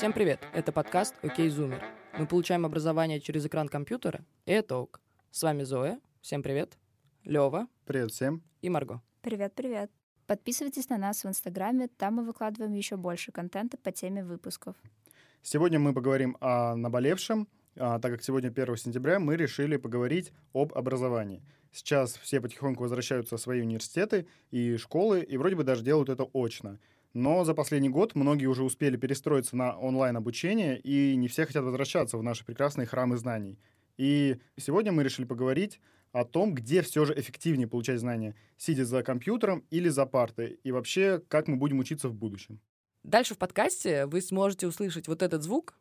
Всем привет! Это подкаст «Окей, Зумер». Мы получаем образование через экран компьютера, и это ок. С вами Зоя. Всем привет. Лева. Привет всем. И Марго. Привет-привет. Подписывайтесь на нас в Инстаграме, там мы выкладываем еще больше контента по теме выпусков. Сегодня мы поговорим о наболевшем, а, так как сегодня 1 сентября мы решили поговорить об образовании. Сейчас все потихоньку возвращаются в свои университеты и школы, и вроде бы даже делают это очно. Но за последний год многие уже успели перестроиться на онлайн-обучение, и не все хотят возвращаться в наши прекрасные храмы знаний. И сегодня мы решили поговорить о том, где все же эффективнее получать знания, сидя за компьютером или за партой, и вообще, как мы будем учиться в будущем. Дальше в подкасте вы сможете услышать вот этот звук,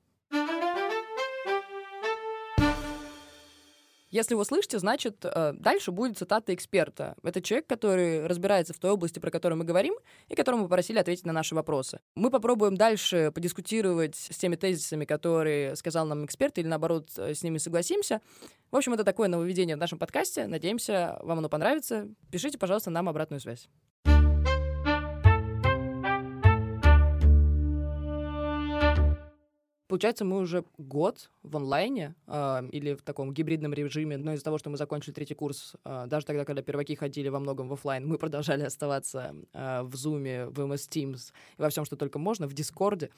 Если вы слышите, значит, э, дальше будет цитата эксперта. Это человек, который разбирается в той области, про которую мы говорим, и которому мы попросили ответить на наши вопросы. Мы попробуем дальше подискутировать с теми тезисами, которые сказал нам эксперт, или наоборот, э, с ними согласимся. В общем, это такое нововведение в нашем подкасте. Надеемся, вам оно понравится. Пишите, пожалуйста, нам обратную связь. Получается, мы уже год в онлайне э, или в таком гибридном режиме, но из-за того, что мы закончили третий курс, э, даже тогда, когда перваки ходили во многом в офлайн, мы продолжали оставаться э, в Zoom, в MS Teams и во всем, что только можно, в Дискорде.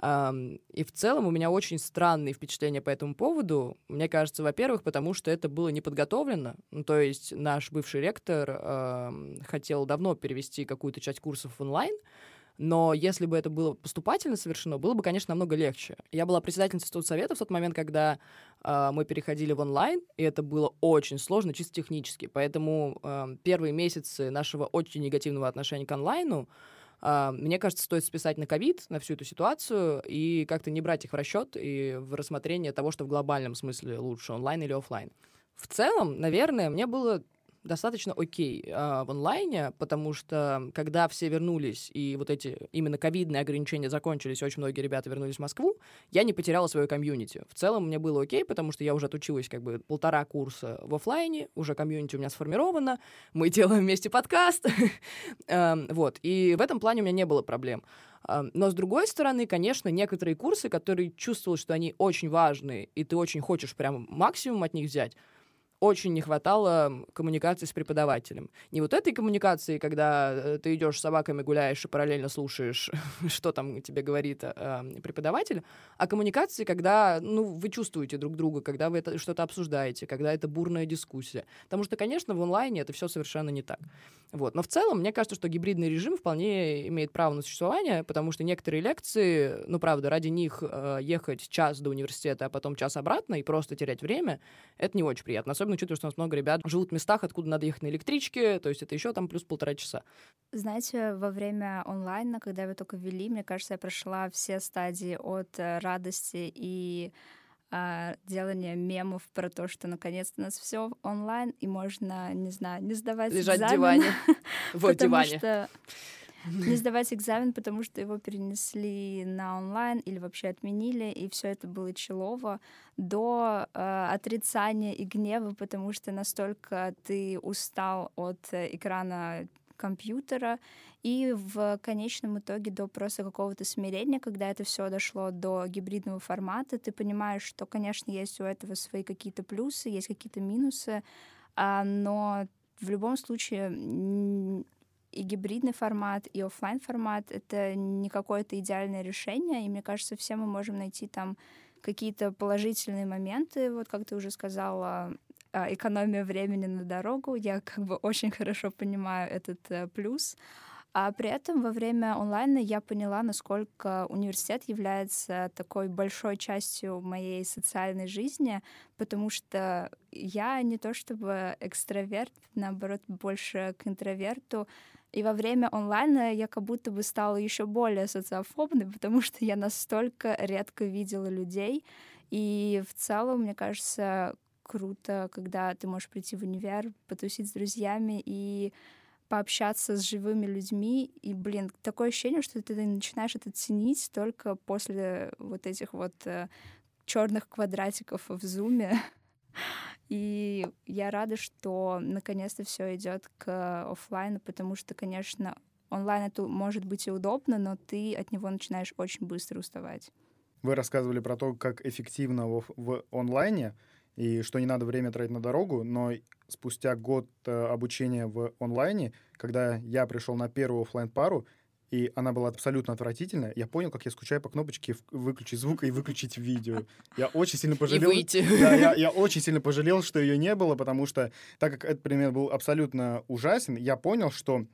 Э, и в целом у меня очень странные впечатления по этому поводу. Мне кажется, во-первых, потому что это было не подготовлено. Ну, то есть наш бывший ректор э, хотел давно перевести какую-то часть курсов в онлайн, но если бы это было поступательно совершено, было бы, конечно, намного легче. Я была председательницей студсовета в тот момент, когда э, мы переходили в онлайн, и это было очень сложно, чисто технически. Поэтому э, первые месяцы нашего очень негативного отношения к онлайну Uh, мне кажется, стоит списать на ковид, на всю эту ситуацию, и как-то не брать их в расчет и в рассмотрение того, что в глобальном смысле лучше, онлайн или офлайн. В целом, наверное, мне было достаточно окей э, в онлайне, потому что когда все вернулись, и вот эти именно ковидные ограничения закончились, очень многие ребята вернулись в Москву, я не потеряла свою комьюнити. В целом мне было окей, потому что я уже отучилась как бы полтора курса в офлайне, уже комьюнити у меня сформировано, мы делаем вместе подкаст, эм, вот, и в этом плане у меня не было проблем. Эм, но, с другой стороны, конечно, некоторые курсы, которые чувствовал, что они очень важные, и ты очень хочешь прям максимум от них взять, очень не хватало коммуникации с преподавателем. Не вот этой коммуникации, когда э, ты идешь с собаками гуляешь и параллельно слушаешь, что там тебе говорит э, преподаватель, а коммуникации, когда ну, вы чувствуете друг друга, когда вы это, что-то обсуждаете, когда это бурная дискуссия. Потому что, конечно, в онлайне это все совершенно не так. Вот. Но в целом, мне кажется, что гибридный режим вполне имеет право на существование, потому что некоторые лекции, ну, правда, ради них э, ехать час до университета, а потом час обратно и просто терять время, это не очень приятно. Особенно учитывая, что у нас много ребят живут в местах, откуда надо ехать на электричке, то есть это еще там плюс полтора часа. Знаете, во время онлайна, когда вы только ввели, мне кажется, я прошла все стадии от э, радости и а, делание мемов про то, что наконец-то у нас все онлайн, и можно, не знаю, не сдавать Лежать экзамен. в диване. В диване. Что не сдавать экзамен, потому что его перенесли на онлайн или вообще отменили, и все это было челово до э, отрицания и гнева, потому что настолько ты устал от э, экрана компьютера, и в конечном итоге до просто какого-то смирения, когда это все дошло до гибридного формата, ты понимаешь, что, конечно, есть у этого свои какие-то плюсы, есть какие-то минусы, а, но в любом случае и гибридный формат, и офлайн формат — это не какое-то идеальное решение, и мне кажется, все мы можем найти там какие-то положительные моменты, вот как ты уже сказала, а, экономия времени на дорогу. Я как бы очень хорошо понимаю этот э, плюс. А при этом во время онлайна я поняла, насколько университет является такой большой частью моей социальной жизни, потому что я не то чтобы экстраверт, наоборот, больше к интроверту. И во время онлайна я как будто бы стала еще более социофобной, потому что я настолько редко видела людей. И в целом, мне кажется, круто, когда ты можешь прийти в универ, потусить с друзьями и пообщаться с живыми людьми. И, блин, такое ощущение, что ты начинаешь это ценить только после вот этих вот э, черных квадратиков в зуме. И я рада, что наконец-то все идет к офлайну, потому что, конечно, онлайн это может быть и удобно, но ты от него начинаешь очень быстро уставать. вы рассказывали про то, как эффективно в, в онлайне и что не надо время тратить на дорогу, но спустя год э, обучения в онлайне, когда я пришел на первую офлайн пару и она была абсолютно отвратительная, я понял, как я скучаю по кнопочке выключить звук и выключить видео. Я очень сильно пожалел. И выйти. Да, я, я очень сильно пожалел, что ее не было, потому что, так как этот предмет был абсолютно ужасен, я понял, что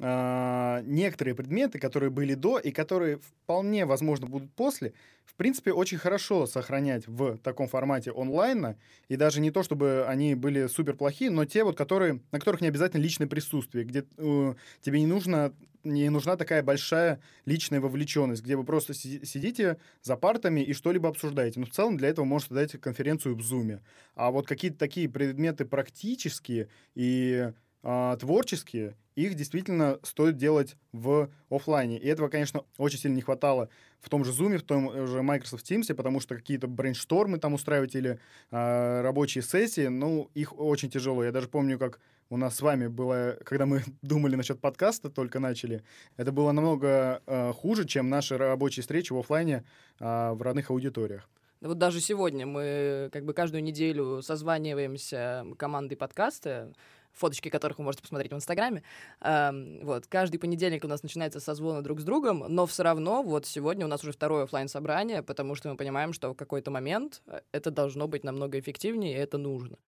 э, некоторые предметы, которые были до и которые вполне возможно будут после, в принципе, очень хорошо сохранять в таком формате онлайна. И даже не то, чтобы они были супер плохие, но те, вот, которые, на которых не обязательно личное присутствие, где э, тебе не нужно не нужна такая большая личная вовлеченность, где вы просто сидите за партами и что-либо обсуждаете. Но в целом для этого можете дать конференцию в Zoom. А вот какие-то такие предметы практические и а, творческие, их действительно стоит делать в офлайне. И этого, конечно, очень сильно не хватало в том же Zoom, в том же Microsoft Teams, потому что какие-то брейнштормы там устраивать или э, рабочие сессии, ну, их очень тяжело. Я даже помню, как у нас с вами было, когда мы думали насчет подкаста, только начали, это было намного э, хуже, чем наши рабочие встречи в офлайне э, в родных аудиториях. Вот даже сегодня мы как бы каждую неделю созваниваемся командой подкаста, фоточки которых вы можете посмотреть в Инстаграме. Эм, вот, каждый понедельник у нас начинается созвоны друг с другом, но все равно вот сегодня у нас уже второе офлайн собрание, потому что мы понимаем, что в какой-то момент э, это должно быть намного эффективнее, и это нужно.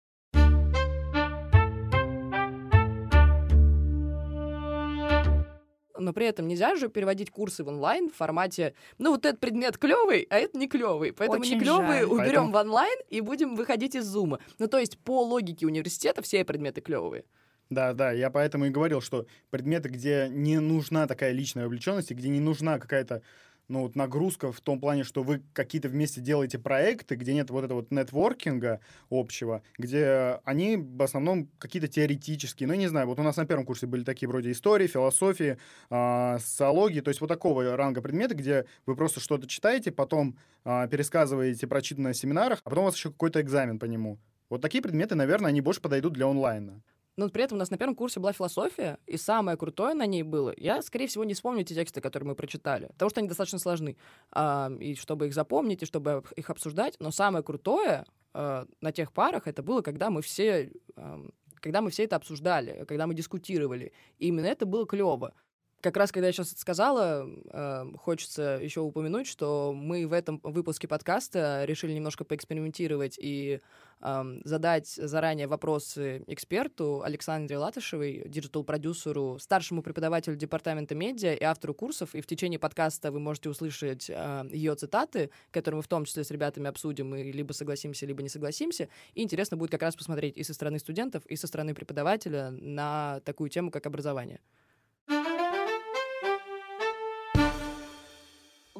Но при этом нельзя же переводить курсы в онлайн в формате, ну вот этот предмет клевый, а это не клевый, поэтому Очень не клевый уберем поэтому... в онлайн и будем выходить из зума. Ну то есть по логике университета все предметы клевые. Да, да, я поэтому и говорил, что предметы, где не нужна такая личная вовлеченность, где не нужна какая-то ну, вот нагрузка в том плане, что вы какие-то вместе делаете проекты, где нет вот этого вот нетворкинга общего, где они в основном какие-то теоретические, ну, я не знаю, вот у нас на первом курсе были такие вроде истории, философии, э, социологии, то есть вот такого ранга предметы, где вы просто что-то читаете, потом э, пересказываете прочитанное на семинарах, а потом у вас еще какой-то экзамен по нему. Вот такие предметы, наверное, они больше подойдут для онлайна. Но при этом у нас на первом курсе была философия, и самое крутое на ней было, я, скорее всего, не вспомню те тексты, которые мы прочитали, потому что они достаточно сложны, а, и чтобы их запомнить, и чтобы их обсуждать, но самое крутое а, на тех парах это было, когда мы все... А, когда мы все это обсуждали, когда мы дискутировали. И именно это было клево как раз, когда я сейчас это сказала, э, хочется еще упомянуть, что мы в этом выпуске подкаста решили немножко поэкспериментировать и э, задать заранее вопросы эксперту Александре Латышевой, digital-продюсеру, старшему преподавателю департамента медиа и автору курсов. И в течение подкаста вы можете услышать э, ее цитаты, которые мы в том числе с ребятами обсудим и либо согласимся, либо не согласимся. И интересно будет как раз посмотреть и со стороны студентов, и со стороны преподавателя на такую тему, как образование.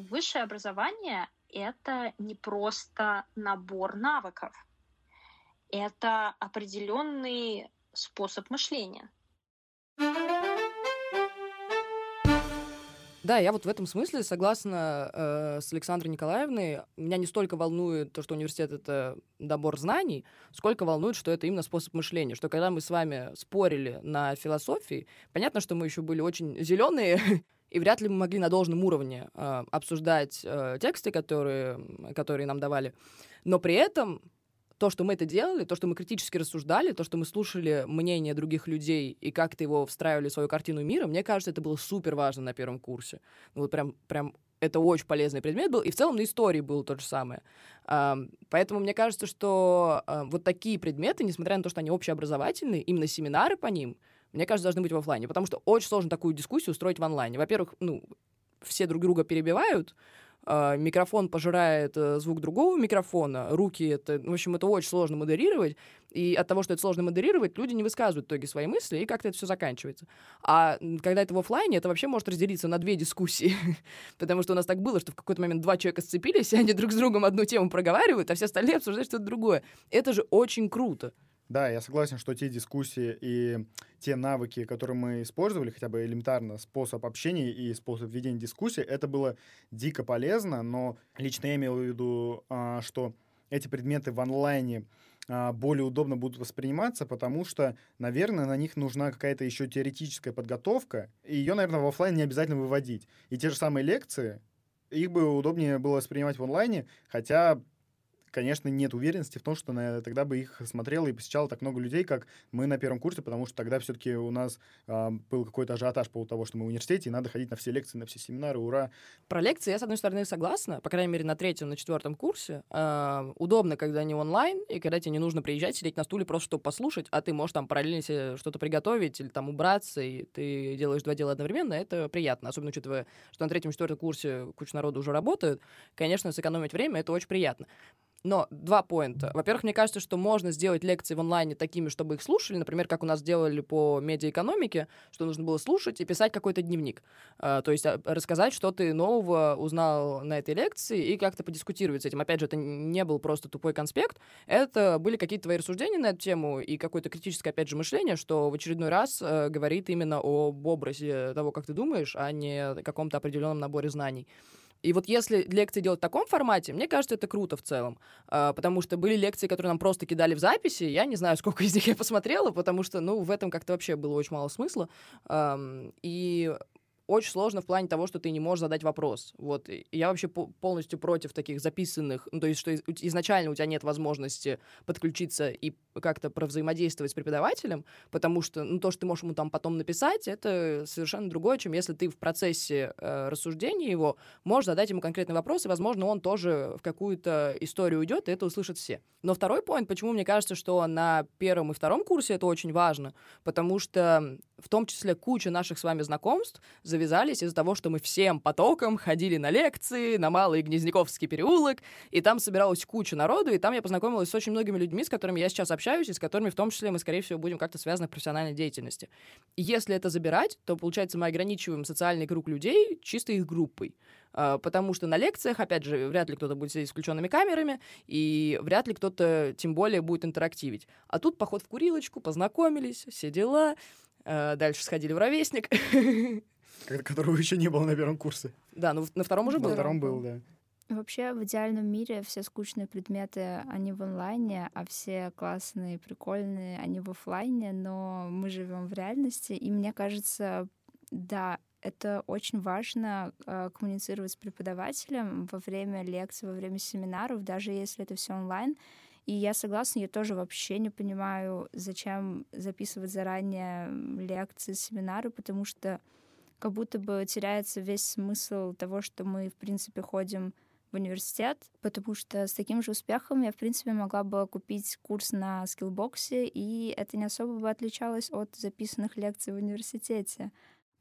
Высшее образование — это не просто набор навыков, это определенный способ мышления. Да, я вот в этом смысле согласна э, с Александрой Николаевной. Меня не столько волнует то, что университет — это набор знаний, сколько волнует, что это именно способ мышления. Что когда мы с вами спорили на философии, понятно, что мы еще были очень зеленые, и вряд ли мы могли на должном уровне э, обсуждать э, тексты, которые, которые нам давали. Но при этом то, что мы это делали, то, что мы критически рассуждали, то, что мы слушали мнение других людей и как-то его встраивали в свою картину мира, мне кажется, это было супер важно на первом курсе. Ну, вот прям, прям это очень полезный предмет был, и в целом на истории было то же самое. Поэтому мне кажется, что вот такие предметы, несмотря на то, что они общеобразовательные, именно семинары по ним — мне кажется, должны быть в офлайне, потому что очень сложно такую дискуссию устроить в онлайне. Во-первых, ну, все друг друга перебивают, Uh, микрофон пожирает uh, звук другого микрофона, руки это, в общем, это очень сложно модерировать, и от того, что это сложно модерировать, люди не высказывают в итоге свои мысли, и как-то это все заканчивается. А когда это в офлайне, это вообще может разделиться на две дискуссии, потому что у нас так было, что в какой-то момент два человека сцепились, и они друг с другом одну тему проговаривают, а все остальные обсуждают что-то другое. Это же очень круто. Да, я согласен, что те дискуссии и те навыки, которые мы использовали, хотя бы элементарно способ общения и способ ведения дискуссии, это было дико полезно, но лично я имел в виду, а, что эти предметы в онлайне а, более удобно будут восприниматься, потому что, наверное, на них нужна какая-то еще теоретическая подготовка, и ее, наверное, в офлайн не обязательно выводить. И те же самые лекции, их бы удобнее было воспринимать в онлайне, хотя конечно, нет уверенности в том, что на, тогда бы их смотрело и посещало так много людей, как мы на первом курсе, потому что тогда все-таки у нас э, был какой-то ажиотаж по поводу того, что мы в университете, и надо ходить на все лекции, на все семинары, ура. Про лекции я, с одной стороны, согласна, по крайней мере, на третьем, на четвертом курсе. Э, удобно, когда они онлайн, и когда тебе не нужно приезжать, сидеть на стуле просто, чтобы послушать, а ты можешь там параллельно себе что-то приготовить или там убраться, и ты делаешь два дела одновременно, это приятно, особенно учитывая, что на третьем, четвертом курсе куча народу уже работает. Конечно, сэкономить время — это очень приятно. Но два поинта. Во-первых, мне кажется, что можно сделать лекции в онлайне такими, чтобы их слушали. Например, как у нас делали по медиаэкономике, что нужно было слушать и писать какой-то дневник. Uh, то есть uh, рассказать, что ты нового узнал на этой лекции и как-то подискутировать с этим. Опять же, это не был просто тупой конспект. Это были какие-то твои рассуждения на эту тему и какое-то критическое, опять же, мышление, что в очередной раз uh, говорит именно об образе того, как ты думаешь, а не каком-то определенном наборе знаний. И вот если лекции делать в таком формате, мне кажется, это круто в целом. А, потому что были лекции, которые нам просто кидали в записи. Я не знаю, сколько из них я посмотрела, потому что, ну, в этом как-то вообще было очень мало смысла. И очень сложно в плане того, что ты не можешь задать вопрос. Вот. я вообще полностью против таких записанных, ну, то есть, что изначально у тебя нет возможности подключиться и как-то провзаимодействовать с преподавателем, потому что, ну, то, что ты можешь ему там потом написать, это совершенно другое, чем если ты в процессе э, рассуждения его можешь задать ему конкретный вопрос, и, возможно, он тоже в какую-то историю уйдет, и это услышат все. Но второй поинт, почему мне кажется, что на первом и втором курсе это очень важно, потому что в том числе куча наших с вами знакомств завязались из-за того, что мы всем потоком ходили на лекции, на Малый Гнездниковский переулок, и там собиралась куча народу, и там я познакомилась с очень многими людьми, с которыми я сейчас общаюсь, и с которыми в том числе мы, скорее всего, будем как-то связаны в профессиональной деятельности. И если это забирать, то, получается, мы ограничиваем социальный круг людей чисто их группой. А, потому что на лекциях, опять же, вряд ли кто-то будет сидеть с включенными камерами, и вряд ли кто-то, тем более, будет интерактивить. А тут поход в курилочку, познакомились, все дела, дальше сходили в ровесник. Которого еще не было на первом курсе. Да, ну на втором уже был. На втором был, да. Вообще, в идеальном мире все скучные предметы, они в онлайне, а все классные, прикольные, они в офлайне, но мы живем в реальности, и мне кажется, да, это очень важно э, коммуницировать с преподавателем во время лекций, во время семинаров, даже если это все онлайн. И я согласна, я тоже вообще не понимаю, зачем записывать заранее лекции, семинары, потому что как будто бы теряется весь смысл того, что мы, в принципе, ходим в университет, потому что с таким же успехом я, в принципе, могла бы купить курс на скиллбоксе, и это не особо бы отличалось от записанных лекций в университете.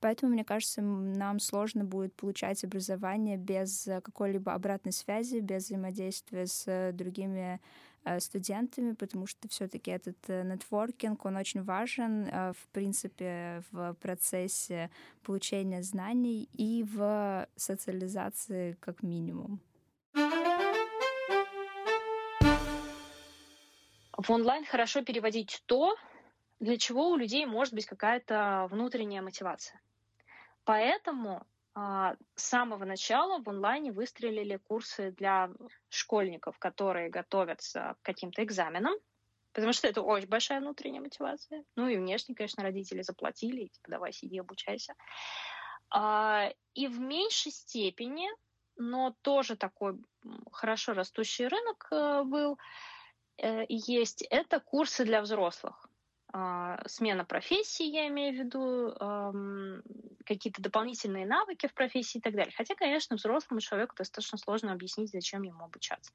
Поэтому, мне кажется, нам сложно будет получать образование без какой-либо обратной связи, без взаимодействия с другими Э, студентами, потому что все-таки этот э, нетворкинг, он очень важен, э, в принципе, в процессе получения знаний и в социализации как минимум. В онлайн хорошо переводить то, для чего у людей может быть какая-то внутренняя мотивация. Поэтому с самого начала в онлайне выстрелили курсы для школьников, которые готовятся к каким-то экзаменам, потому что это очень большая внутренняя мотивация. Ну и внешне, конечно, родители заплатили, типа давай сиди, обучайся. А, и в меньшей степени, но тоже такой хорошо растущий рынок э, был, э, есть, это курсы для взрослых. А, смена профессии, я имею в виду, какие-то дополнительные навыки в профессии и так далее. Хотя, конечно, взрослому человеку достаточно сложно объяснить, зачем ему обучаться.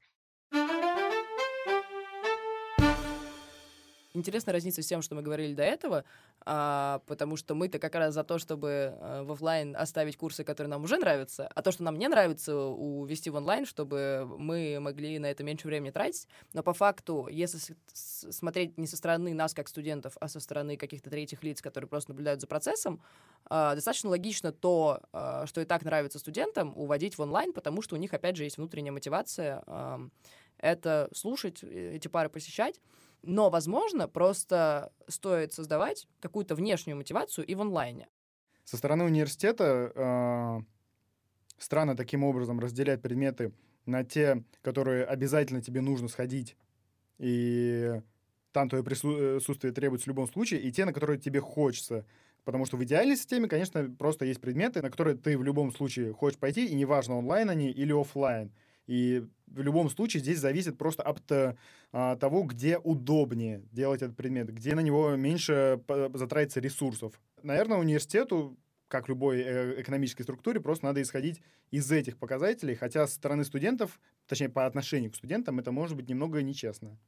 Интересная разница с тем, что мы говорили до этого, а, потому что мы-то как раз за то, чтобы а, в офлайн оставить курсы, которые нам уже нравятся, а то, что нам не нравится, увести в онлайн, чтобы мы могли на это меньше времени тратить. Но по факту, если смотреть не со стороны нас как студентов, а со стороны каких-то третьих лиц, которые просто наблюдают за процессом, а, достаточно логично то, а, что и так нравится студентам, уводить в онлайн, потому что у них, опять же, есть внутренняя мотивация а, это слушать, э, эти пары посещать. Но, возможно, просто стоит создавать какую-то внешнюю мотивацию и в онлайне. Со стороны университета э, странно таким образом разделять предметы на те, которые обязательно тебе нужно сходить, и там твое присутствие требуется в любом случае, и те, на которые тебе хочется Потому что в идеальной системе, конечно, просто есть предметы, на которые ты в любом случае хочешь пойти, и неважно, онлайн они или офлайн. И в любом случае здесь зависит просто от а, того, где удобнее делать этот предмет, где на него меньше затратится ресурсов. Наверное, университету как любой э, экономической структуре, просто надо исходить из этих показателей, хотя со стороны студентов, точнее, по отношению к студентам, это может быть немного нечестно.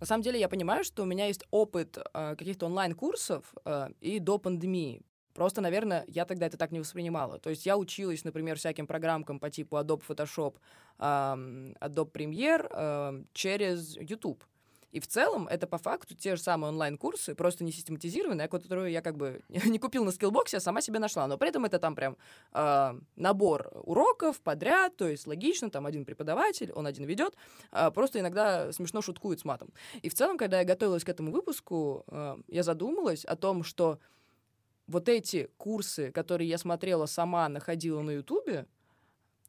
На самом деле я понимаю, что у меня есть опыт э, каких-то онлайн-курсов э, и до пандемии. Просто, наверное, я тогда это так не воспринимала. То есть я училась, например, всяким программкам по типу Adobe Photoshop, Adobe Premiere через YouTube. И в целом это по факту те же самые онлайн-курсы, просто не систематизированные, которые я как бы не купил на скиллбоксе, а сама себе нашла. Но при этом это там прям э, набор уроков подряд, то есть логично, там один преподаватель, он один ведет, э, просто иногда смешно шуткует с матом. И в целом, когда я готовилась к этому выпуску, э, я задумалась о том, что вот эти курсы, которые я смотрела сама, находила на Ютубе,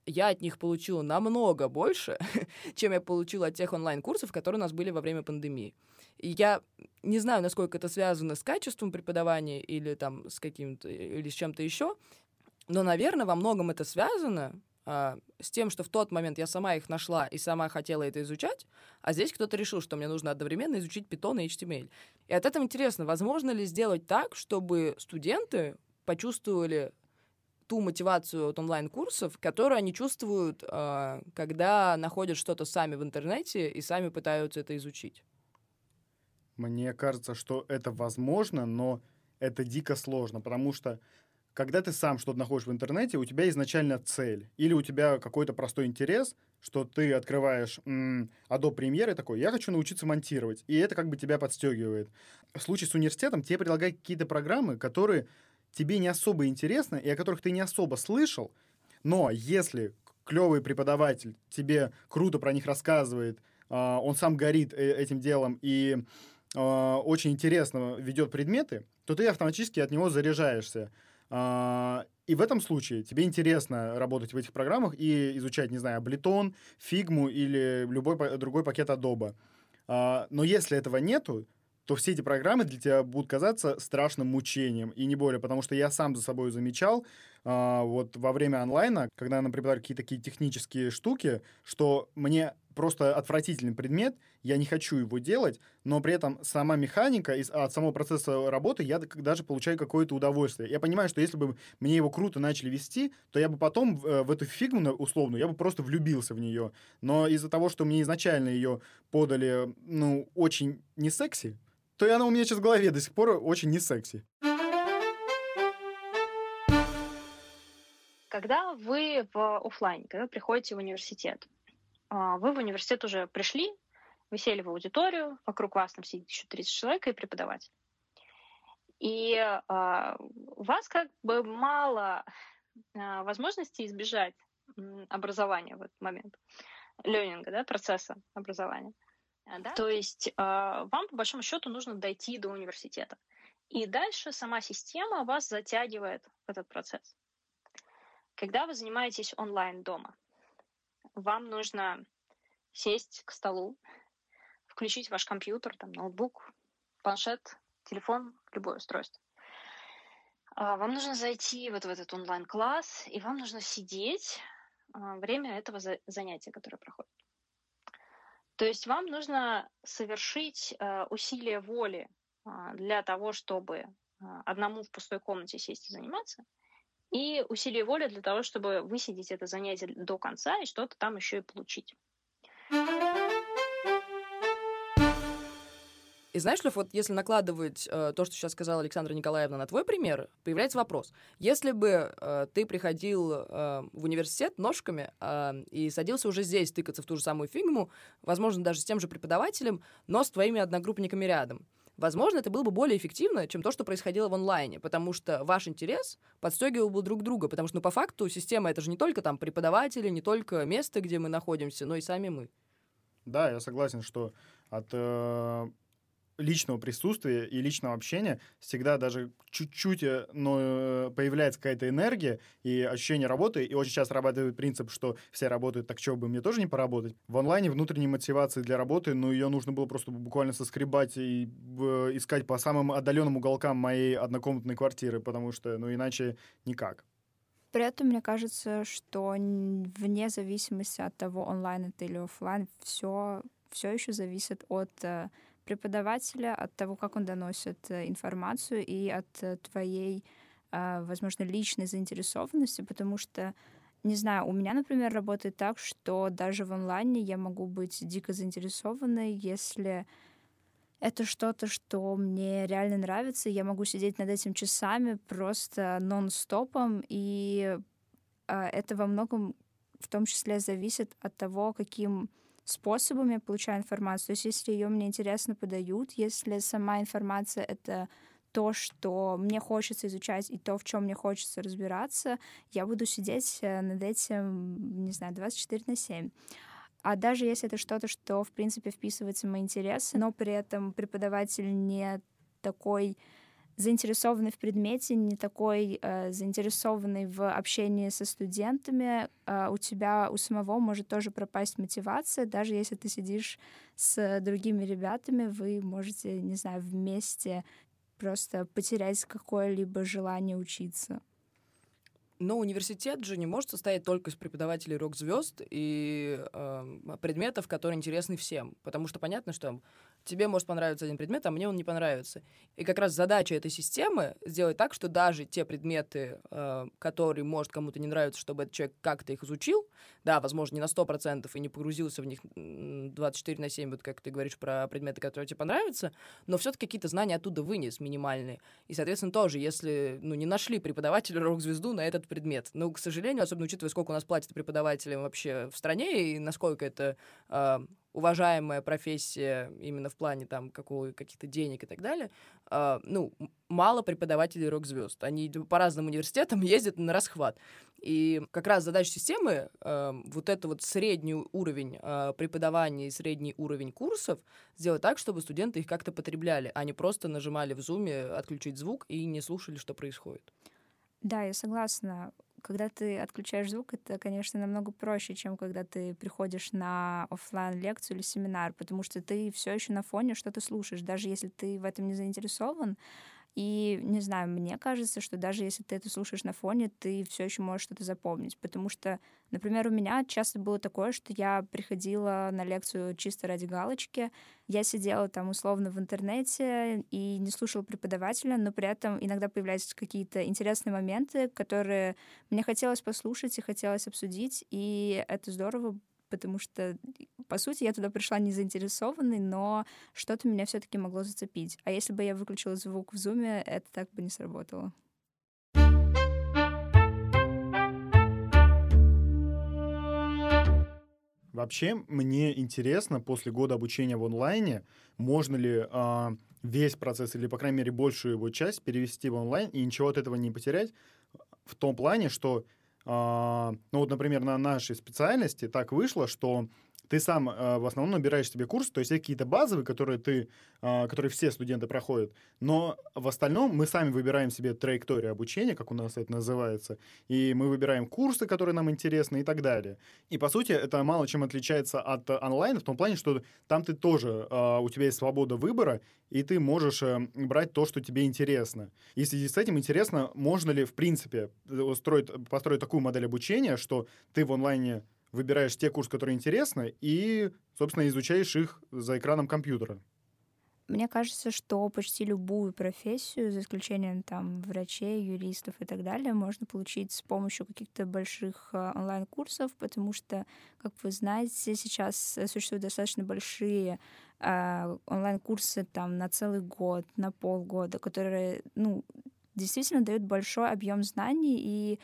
я от них получила намного больше, чем я получила от тех онлайн-курсов, которые у нас были во время пандемии. И я не знаю, насколько это связано с качеством преподавания или там с каким-то или с чем-то еще, но, наверное, во многом это связано с тем, что в тот момент я сама их нашла и сама хотела это изучать, а здесь кто-то решил, что мне нужно одновременно изучить Python и HTML. И от этого интересно, возможно ли сделать так, чтобы студенты почувствовали ту мотивацию от онлайн-курсов, которую они чувствуют, э, когда находят что-то сами в интернете и сами пытаются это изучить. Мне кажется, что это возможно, но это дико сложно, потому что когда ты сам что-то находишь в интернете, у тебя изначально цель, или у тебя какой-то простой интерес, что ты открываешь м- Adobe Premiere и такой, я хочу научиться монтировать, и это как бы тебя подстегивает. В случае с университетом тебе предлагают какие-то программы, которые тебе не особо интересны и о которых ты не особо слышал, но если клевый преподаватель тебе круто про них рассказывает, а, он сам горит э, этим делом и а, очень интересно ведет предметы, то ты автоматически от него заряжаешься. А, и в этом случае тебе интересно работать в этих программах и изучать, не знаю, Ableton, Figma или любой другой пакет Adobe. Но если этого нету, то все эти программы для тебя будут казаться страшным мучением, и не более, потому что я сам за собой замечал, а, вот во время онлайна, когда нам преподавали какие-то такие технические штуки, что мне просто отвратительный предмет, я не хочу его делать, но при этом сама механика из, от самого процесса работы я даже получаю какое-то удовольствие. Я понимаю, что если бы мне его круто начали вести, то я бы потом в, э, в эту фигму условно, я бы просто влюбился в нее. Но из-за того, что мне изначально ее подали, ну, очень не секси, то и она у меня сейчас в голове до сих пор очень не секси. Когда вы в офлайне, когда вы приходите в университет, вы в университет уже пришли, вы сели в аудиторию, вокруг вас там сидит еще 30 человек и преподаватель. И а, у вас как бы мало а, возможностей избежать образования в этот момент, ленинга, да, процесса образования. А, да? То есть вам, по большому счету, нужно дойти до университета. И дальше сама система вас затягивает в этот процесс. Когда вы занимаетесь онлайн дома, вам нужно сесть к столу, включить ваш компьютер, там, ноутбук, планшет, телефон, любое устройство. А, вам нужно зайти вот в этот онлайн-класс, и вам нужно сидеть время этого занятия, которое проходит. То есть вам нужно совершить э, усилие воли для того, чтобы одному в пустой комнате сесть и заниматься, и усилие воли для того, чтобы высидеть это занятие до конца и что-то там еще и получить. И знаешь, Лев, вот если накладывать э, то, что сейчас сказала Александра Николаевна на твой пример, появляется вопрос. Если бы э, ты приходил э, в университет ножками э, и садился уже здесь тыкаться в ту же самую фигму, возможно, даже с тем же преподавателем, но с твоими одногруппниками рядом, возможно, это было бы более эффективно, чем то, что происходило в онлайне, потому что ваш интерес подстегивал бы друг друга, потому что, ну, по факту, система — это же не только там преподаватели, не только место, где мы находимся, но и сами мы. Да, я согласен, что от э, личного присутствия и личного общения всегда даже чуть-чуть, э, но э, появляется какая-то энергия и ощущение работы, и очень часто работает принцип, что все работают, так чего бы мне тоже не поработать. В онлайне внутренней мотивации для работы, ну, ее нужно было просто буквально соскребать и э, искать по самым отдаленным уголкам моей однокомнатной квартиры, потому что, ну, иначе никак. При этом мне кажется, что вне зависимости от того, онлайн это или офлайн, все, все еще зависит от э, преподавателя, от того, как он доносит э, информацию и от э, твоей, возможно, личной заинтересованности, потому что не знаю, у меня, например, работает так, что даже в онлайне я могу быть дико заинтересованной, если это что-то, что мне реально нравится. Я могу сидеть над этим часами просто нон-стопом, и э, это во многом в том числе зависит от того, каким способом я получаю информацию. То есть если ее мне интересно подают, если сама информация — это то, что мне хочется изучать, и то, в чем мне хочется разбираться, я буду сидеть э, над этим, не знаю, 24 на 7. А даже если это что-то, что, в принципе, вписывается в мои интересы, но при этом преподаватель не такой заинтересованный в предмете, не такой э, заинтересованный в общении со студентами, э, у тебя у самого может тоже пропасть мотивация, даже если ты сидишь с другими ребятами, вы можете, не знаю, вместе просто потерять какое-либо желание учиться. Но университет же не может состоять только из преподавателей рок-звезд и э, предметов, которые интересны всем. Потому что понятно, что тебе может понравиться один предмет, а мне он не понравится. И как раз задача этой системы сделать так, что даже те предметы, э, которые, может, кому-то не нравятся, чтобы этот человек как-то их изучил, да, возможно, не на 100% и не погрузился в них 24 на 7, вот как ты говоришь про предметы, которые тебе понравятся, но все-таки какие-то знания оттуда вынес минимальные. И, соответственно, тоже, если ну, не нашли преподавателя рок-звезду на этот предмет, ну, к сожалению, особенно учитывая, сколько у нас платят преподавателям вообще в стране и насколько это э, уважаемая профессия именно в плане там какого, каких-то денег и так далее, э, ну, мало преподавателей рок-звезд. Они по разным университетам ездят на расхват. И как раз задача системы э, вот это вот средний уровень э, преподавания и средний уровень курсов сделать так, чтобы студенты их как-то потребляли, а не просто нажимали в зуме отключить звук и не слушали, что происходит. Да, я согласна когда ты отключаешь звук, это, конечно, намного проще, чем когда ты приходишь на офлайн лекцию или семинар, потому что ты все еще на фоне что-то слушаешь, даже если ты в этом не заинтересован, и, не знаю, мне кажется, что даже если ты это слушаешь на фоне, ты все еще можешь что-то запомнить. Потому что, например, у меня часто было такое, что я приходила на лекцию чисто ради галочки. Я сидела там условно в интернете и не слушала преподавателя, но при этом иногда появлялись какие-то интересные моменты, которые мне хотелось послушать и хотелось обсудить. И это здорово потому что, по сути, я туда пришла не заинтересованной, но что-то меня все таки могло зацепить. А если бы я выключила звук в зуме, это так бы не сработало. Вообще, мне интересно, после года обучения в онлайне, можно ли э, весь процесс, или, по крайней мере, большую его часть перевести в онлайн и ничего от этого не потерять, в том плане, что ну вот, например, на нашей специальности так вышло, что ты сам э, в основном набираешь себе курс, то есть какие-то базовые, которые ты, э, которые все студенты проходят, но в остальном мы сами выбираем себе траекторию обучения, как у нас это называется, и мы выбираем курсы, которые нам интересны и так далее. И по сути это мало чем отличается от онлайна в том плане, что там ты тоже э, у тебя есть свобода выбора, и ты можешь э, брать то, что тебе интересно. И в связи с этим интересно, можно ли в принципе устроить, построить такую модель обучения, что ты в онлайне выбираешь те курсы, которые интересны, и, собственно, изучаешь их за экраном компьютера. Мне кажется, что почти любую профессию, за исключением там врачей, юристов и так далее, можно получить с помощью каких-то больших э, онлайн-курсов, потому что, как вы знаете, сейчас существуют достаточно большие э, онлайн-курсы там на целый год, на полгода, которые, ну, действительно дают большой объем знаний и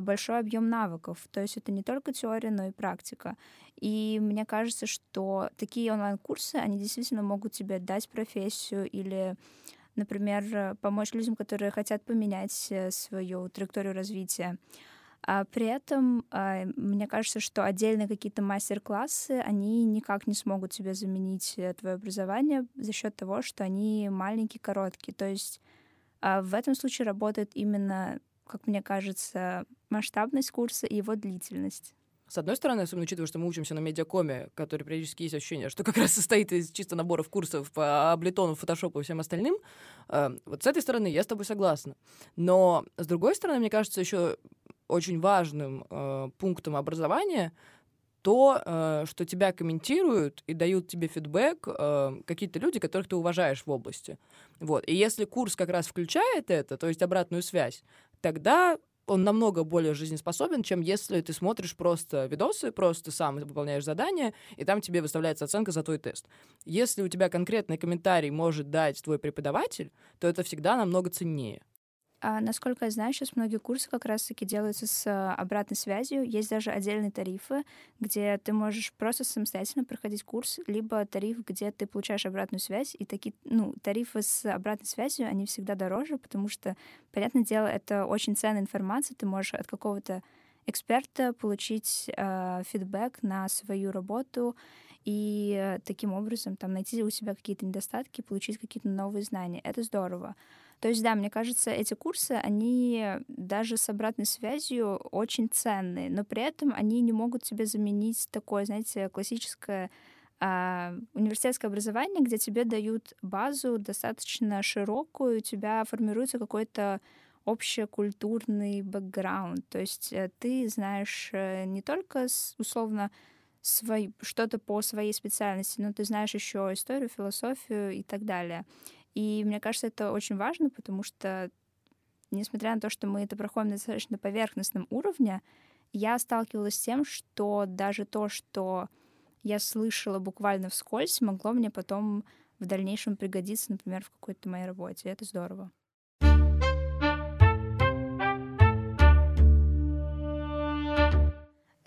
большой объем навыков. То есть это не только теория, но и практика. И мне кажется, что такие онлайн-курсы, они действительно могут тебе дать профессию или например, помочь людям, которые хотят поменять э, свою траекторию развития. А при этом а, мне кажется, что отдельные какие-то мастер-классы, они никак не смогут себе заменить э, твое образование за счет того, что они маленькие, короткие. То есть а, в этом случае работает именно, как мне кажется, масштабность курса и его длительность. С одной стороны, особенно учитывая, что мы учимся на медиакоме, который периодически есть ощущение, что как раз состоит из чисто наборов курсов по Аблетону, фотошопу и всем остальным, э, вот с этой стороны я с тобой согласна. Но с другой стороны, мне кажется, еще очень важным э, пунктом образования то, э, что тебя комментируют и дают тебе фидбэк э, какие-то люди, которых ты уважаешь в области. Вот. И если курс как раз включает это, то есть обратную связь, тогда он намного более жизнеспособен, чем если ты смотришь просто видосы, просто сам выполняешь задания, и там тебе выставляется оценка за твой тест. Если у тебя конкретный комментарий может дать твой преподаватель, то это всегда намного ценнее. А, насколько я знаю, сейчас многие курсы как раз-таки делаются с а, обратной связью. Есть даже отдельные тарифы, где ты можешь просто самостоятельно проходить курс, либо тариф, где ты получаешь обратную связь. И такие, ну, тарифы с обратной связью, они всегда дороже, потому что, понятное дело, это очень ценная информация. Ты можешь от какого-то эксперта получить э, фидбэк на свою работу и таким образом там найти у себя какие-то недостатки, получить какие-то новые знания. Это здорово. То есть, да, мне кажется, эти курсы, они даже с обратной связью очень ценные, но при этом они не могут тебе заменить такое, знаете, классическое а, университетское образование, где тебе дают базу достаточно широкую, у тебя формируется какой-то общекультурный бэкграунд. То есть э, ты знаешь э, не только условно свой, что-то по своей специальности, но ты знаешь еще историю, философию и так далее. И мне кажется, это очень важно, потому что, несмотря на то, что мы это проходим на достаточно поверхностном уровне, я сталкивалась с тем, что даже то, что я слышала буквально вскользь, могло мне потом в дальнейшем пригодиться, например, в какой-то моей работе. Это здорово.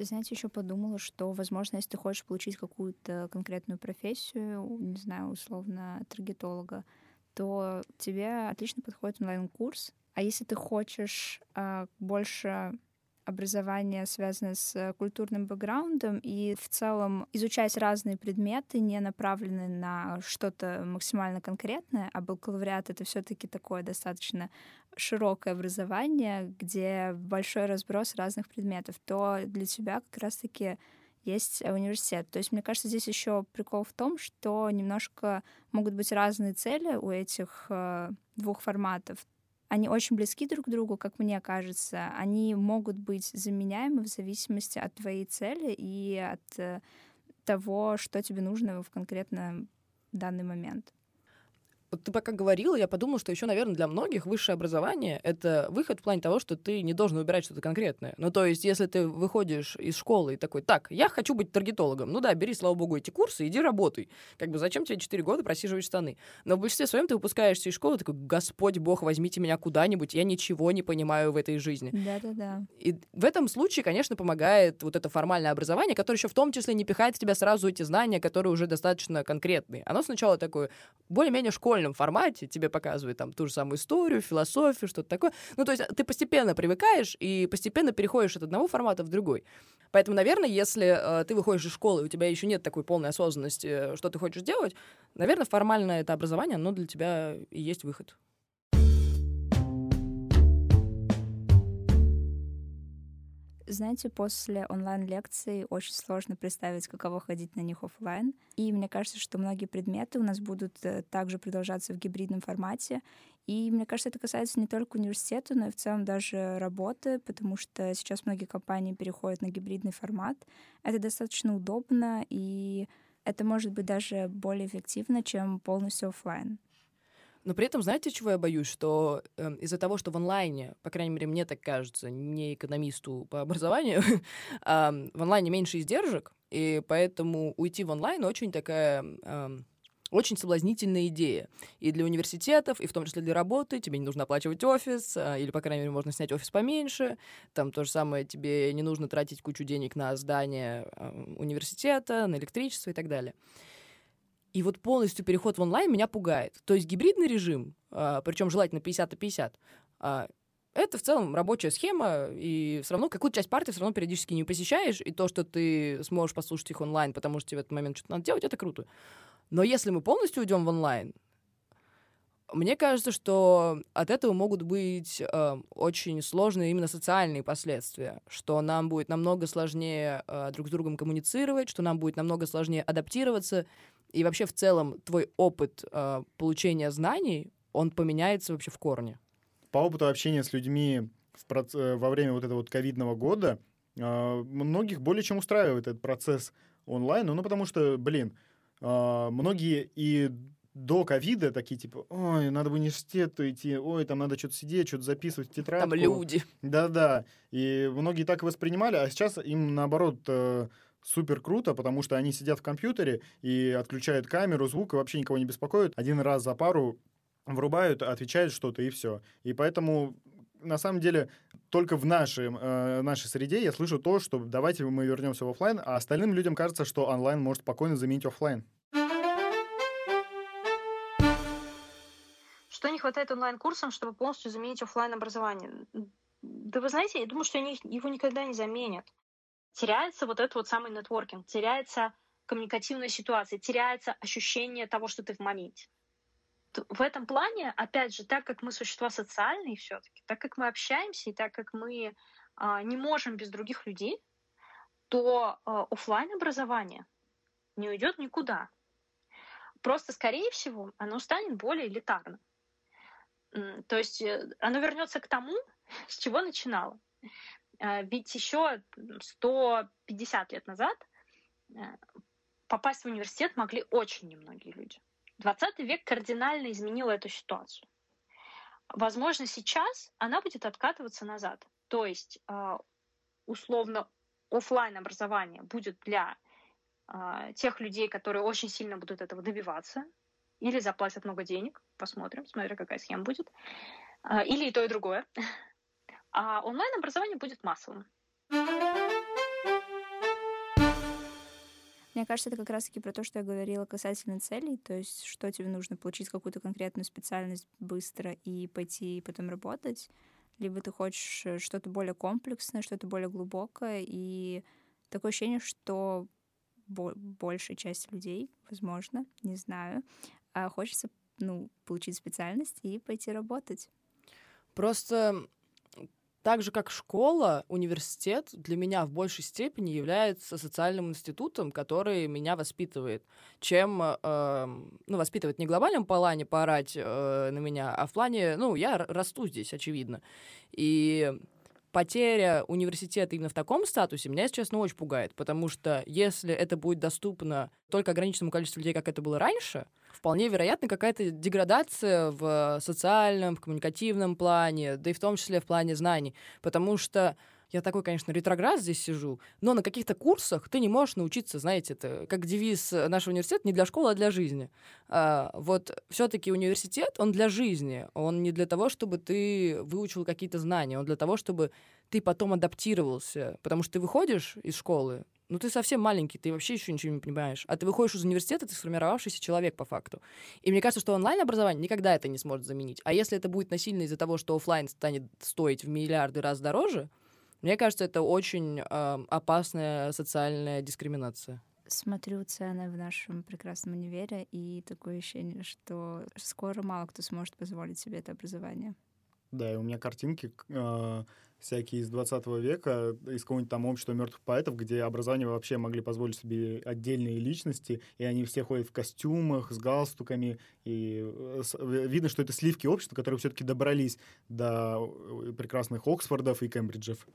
Знаете, еще подумала, что, возможно, если ты хочешь получить какую-то конкретную профессию, не знаю, условно, таргетолога, то тебе отлично подходит онлайн-курс. А если ты хочешь э, больше образования, связанное с культурным бэкграундом, и в целом изучать разные предметы, не направленные на что-то максимально конкретное, а бакалавриат — это все таки такое достаточно широкое образование, где большой разброс разных предметов, то для тебя как раз-таки есть э, университет. То есть, мне кажется, здесь еще прикол в том, что немножко могут быть разные цели у этих э, двух форматов. Они очень близки друг к другу, как мне кажется. Они могут быть заменяемы в зависимости от твоей цели и от э, того, что тебе нужно в конкретно данный момент. Вот ты пока говорила, я подумала, что еще, наверное, для многих высшее образование — это выход в плане того, что ты не должен выбирать что-то конкретное. Ну, то есть, если ты выходишь из школы и такой, так, я хочу быть таргетологом, ну да, бери, слава богу, эти курсы, иди работай. Как бы зачем тебе 4 года просиживать штаны? Но в большинстве своем ты выпускаешься из школы, такой, Господь Бог, возьмите меня куда-нибудь, я ничего не понимаю в этой жизни. Да-да-да. И в этом случае, конечно, помогает вот это формальное образование, которое еще в том числе не пихает в тебя сразу эти знания, которые уже достаточно конкретные. Оно сначала такое более-менее школьное школьном формате тебе показывают там ту же самую историю, философию, что-то такое. Ну, то есть ты постепенно привыкаешь и постепенно переходишь от одного формата в другой. Поэтому, наверное, если э, ты выходишь из школы, и у тебя еще нет такой полной осознанности, э, что ты хочешь делать, наверное, формальное это образование, оно для тебя и есть выход. Знаете, после онлайн-лекций очень сложно представить, каково ходить на них офлайн. И мне кажется, что многие предметы у нас будут э, также продолжаться в гибридном формате. И мне кажется, это касается не только университета, но и в целом даже работы, потому что сейчас многие компании переходят на гибридный формат. Это достаточно удобно, и это может быть даже более эффективно, чем полностью офлайн. Но при этом, знаете, чего я боюсь? Что э, из-за того, что в онлайне, по крайней мере, мне так кажется, не экономисту по образованию, э, в онлайне меньше издержек, и поэтому уйти в онлайн очень такая... Э, очень соблазнительная идея. И для университетов, и в том числе для работы. Тебе не нужно оплачивать офис, а, или, по крайней мере, можно снять офис поменьше. Там то же самое, тебе не нужно тратить кучу денег на здание университета, на электричество и так далее. И вот полностью переход в онлайн меня пугает. То есть гибридный режим, а, причем желательно 50 на 50, а, это в целом рабочая схема, и все равно какую-то часть партии все равно периодически не посещаешь, и то, что ты сможешь послушать их онлайн, потому что тебе в этот момент что-то надо делать, это круто. Но если мы полностью уйдем в онлайн, мне кажется, что от этого могут быть э, очень сложные именно социальные последствия, что нам будет намного сложнее э, друг с другом коммуницировать, что нам будет намного сложнее адаптироваться, и вообще в целом твой опыт э, получения знаний, он поменяется вообще в корне. По опыту общения с людьми в проц... Э, во время вот этого вот ковидного года э, многих более чем устраивает этот процесс онлайн, ну потому что, блин, э, многие и до ковида такие, типа, ой, надо в университет идти, ой, там надо что-то сидеть, что-то записывать в тетрадку. Там люди. Да-да. И многие так воспринимали, а сейчас им, наоборот, э, супер круто, потому что они сидят в компьютере и отключают камеру, звук и вообще никого не беспокоят. Один раз за пару врубают, отвечают что-то и все. И поэтому на самом деле только в нашей, э, нашей среде я слышу то, что давайте мы вернемся в офлайн, а остальным людям кажется, что онлайн может спокойно заменить офлайн. Что не хватает онлайн-курсам, чтобы полностью заменить офлайн образование? Да вы знаете, я думаю, что они его никогда не заменят. Теряется вот этот вот самый нетворкинг, теряется коммуникативная ситуация, теряется ощущение того, что ты в моменте. В этом плане, опять же, так как мы существа социальные все-таки, так как мы общаемся и так как мы а, не можем без других людей, то а, офлайн образование не уйдет никуда. Просто, скорее всего, оно станет более элитарным. То есть э, оно вернется к тому, с чего начинало. Э, ведь еще 150 лет назад э, попасть в университет могли очень немногие люди. 20 век кардинально изменил эту ситуацию. Возможно, сейчас она будет откатываться назад. То есть, условно, офлайн образование будет для тех людей, которые очень сильно будут этого добиваться, или заплатят много денег, посмотрим, смотря какая схема будет. А, или и то, и другое. А онлайн-образование будет массовым. Мне кажется, это как раз-таки про то, что я говорила касательно целей, то есть что тебе нужно получить какую-то конкретную специальность быстро и пойти потом работать, либо ты хочешь э, что-то более комплексное, что-то более глубокое, и такое ощущение, что большая часть людей, возможно, не знаю, а хочется, ну, получить специальность и пойти работать. Просто так же, как школа, университет для меня в большей степени является социальным институтом, который меня воспитывает, чем, э, ну, воспитывает не в глобальном плане поорать э, на меня, а в плане, ну, я расту здесь, очевидно. И потеря университета именно в таком статусе меня, если честно, очень пугает, потому что если это будет доступно только ограниченному количеству людей, как это было раньше, вполне вероятно какая-то деградация в социальном, в коммуникативном плане, да и в том числе в плане знаний, потому что я такой, конечно, ретроград здесь сижу, но на каких-то курсах ты не можешь научиться, знаете, это как девиз нашего университета, не для школы, а для жизни. А, вот все-таки университет, он для жизни, он не для того, чтобы ты выучил какие-то знания, он для того, чтобы ты потом адаптировался, потому что ты выходишь из школы, ну ты совсем маленький, ты вообще еще ничего не понимаешь. А ты выходишь из университета, ты сформировавшийся человек по факту. И мне кажется, что онлайн-образование никогда это не сможет заменить. А если это будет насильно из-за того, что офлайн станет стоить в миллиарды раз дороже, мне кажется, это очень э, опасная социальная дискриминация. Смотрю цены в нашем прекрасном универе, и такое ощущение, что скоро мало кто сможет позволить себе это образование. Да, и у меня картинки э, всякие из 20 века, из какого-нибудь там общества мертвых поэтов, где образование вообще могли позволить себе отдельные личности, и они все ходят в костюмах, с галстуками, и э, видно, что это сливки общества, которые все-таки добрались до э, прекрасных Оксфордов и Кембриджев.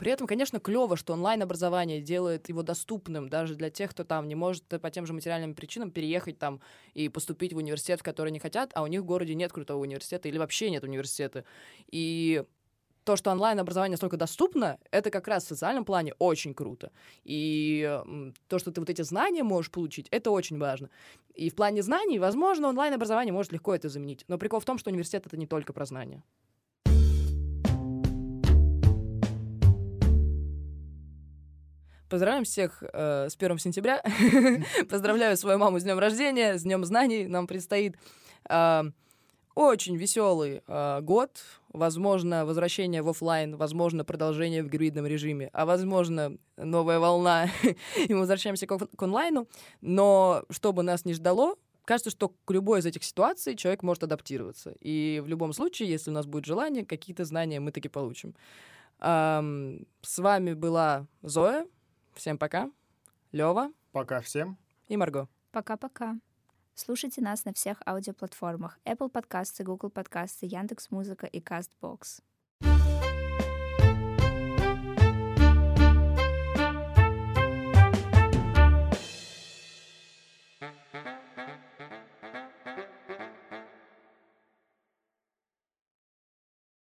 При этом, конечно, клево, что онлайн-образование делает его доступным даже для тех, кто там не может по тем же материальным причинам переехать там и поступить в университет, в который не хотят, а у них в городе нет крутого университета или вообще нет университета. И то, что онлайн-образование настолько доступно, это как раз в социальном плане очень круто. И то, что ты вот эти знания можешь получить, это очень важно. И в плане знаний, возможно, онлайн-образование может легко это заменить. Но прикол в том, что университет — это не только про знания. Поздравляем всех э, с 1 сентября. Поздравляю свою маму с днем рождения, с днем знаний. Нам предстоит э, очень веселый э, год. Возможно, возвращение в офлайн, возможно, продолжение в гибридном режиме, а возможно, новая волна, и мы возвращаемся к, к онлайну. Но чтобы нас не ждало, кажется, что к любой из этих ситуаций человек может адаптироваться. И в любом случае, если у нас будет желание, какие-то знания мы таки получим. Эм, с вами была Зоя. Всем пока. Лева. Пока всем. И Марго. Пока-пока. Слушайте нас на всех аудиоплатформах Apple Podcasts, Google Podcasts, Яндекс.Музыка и CastBox.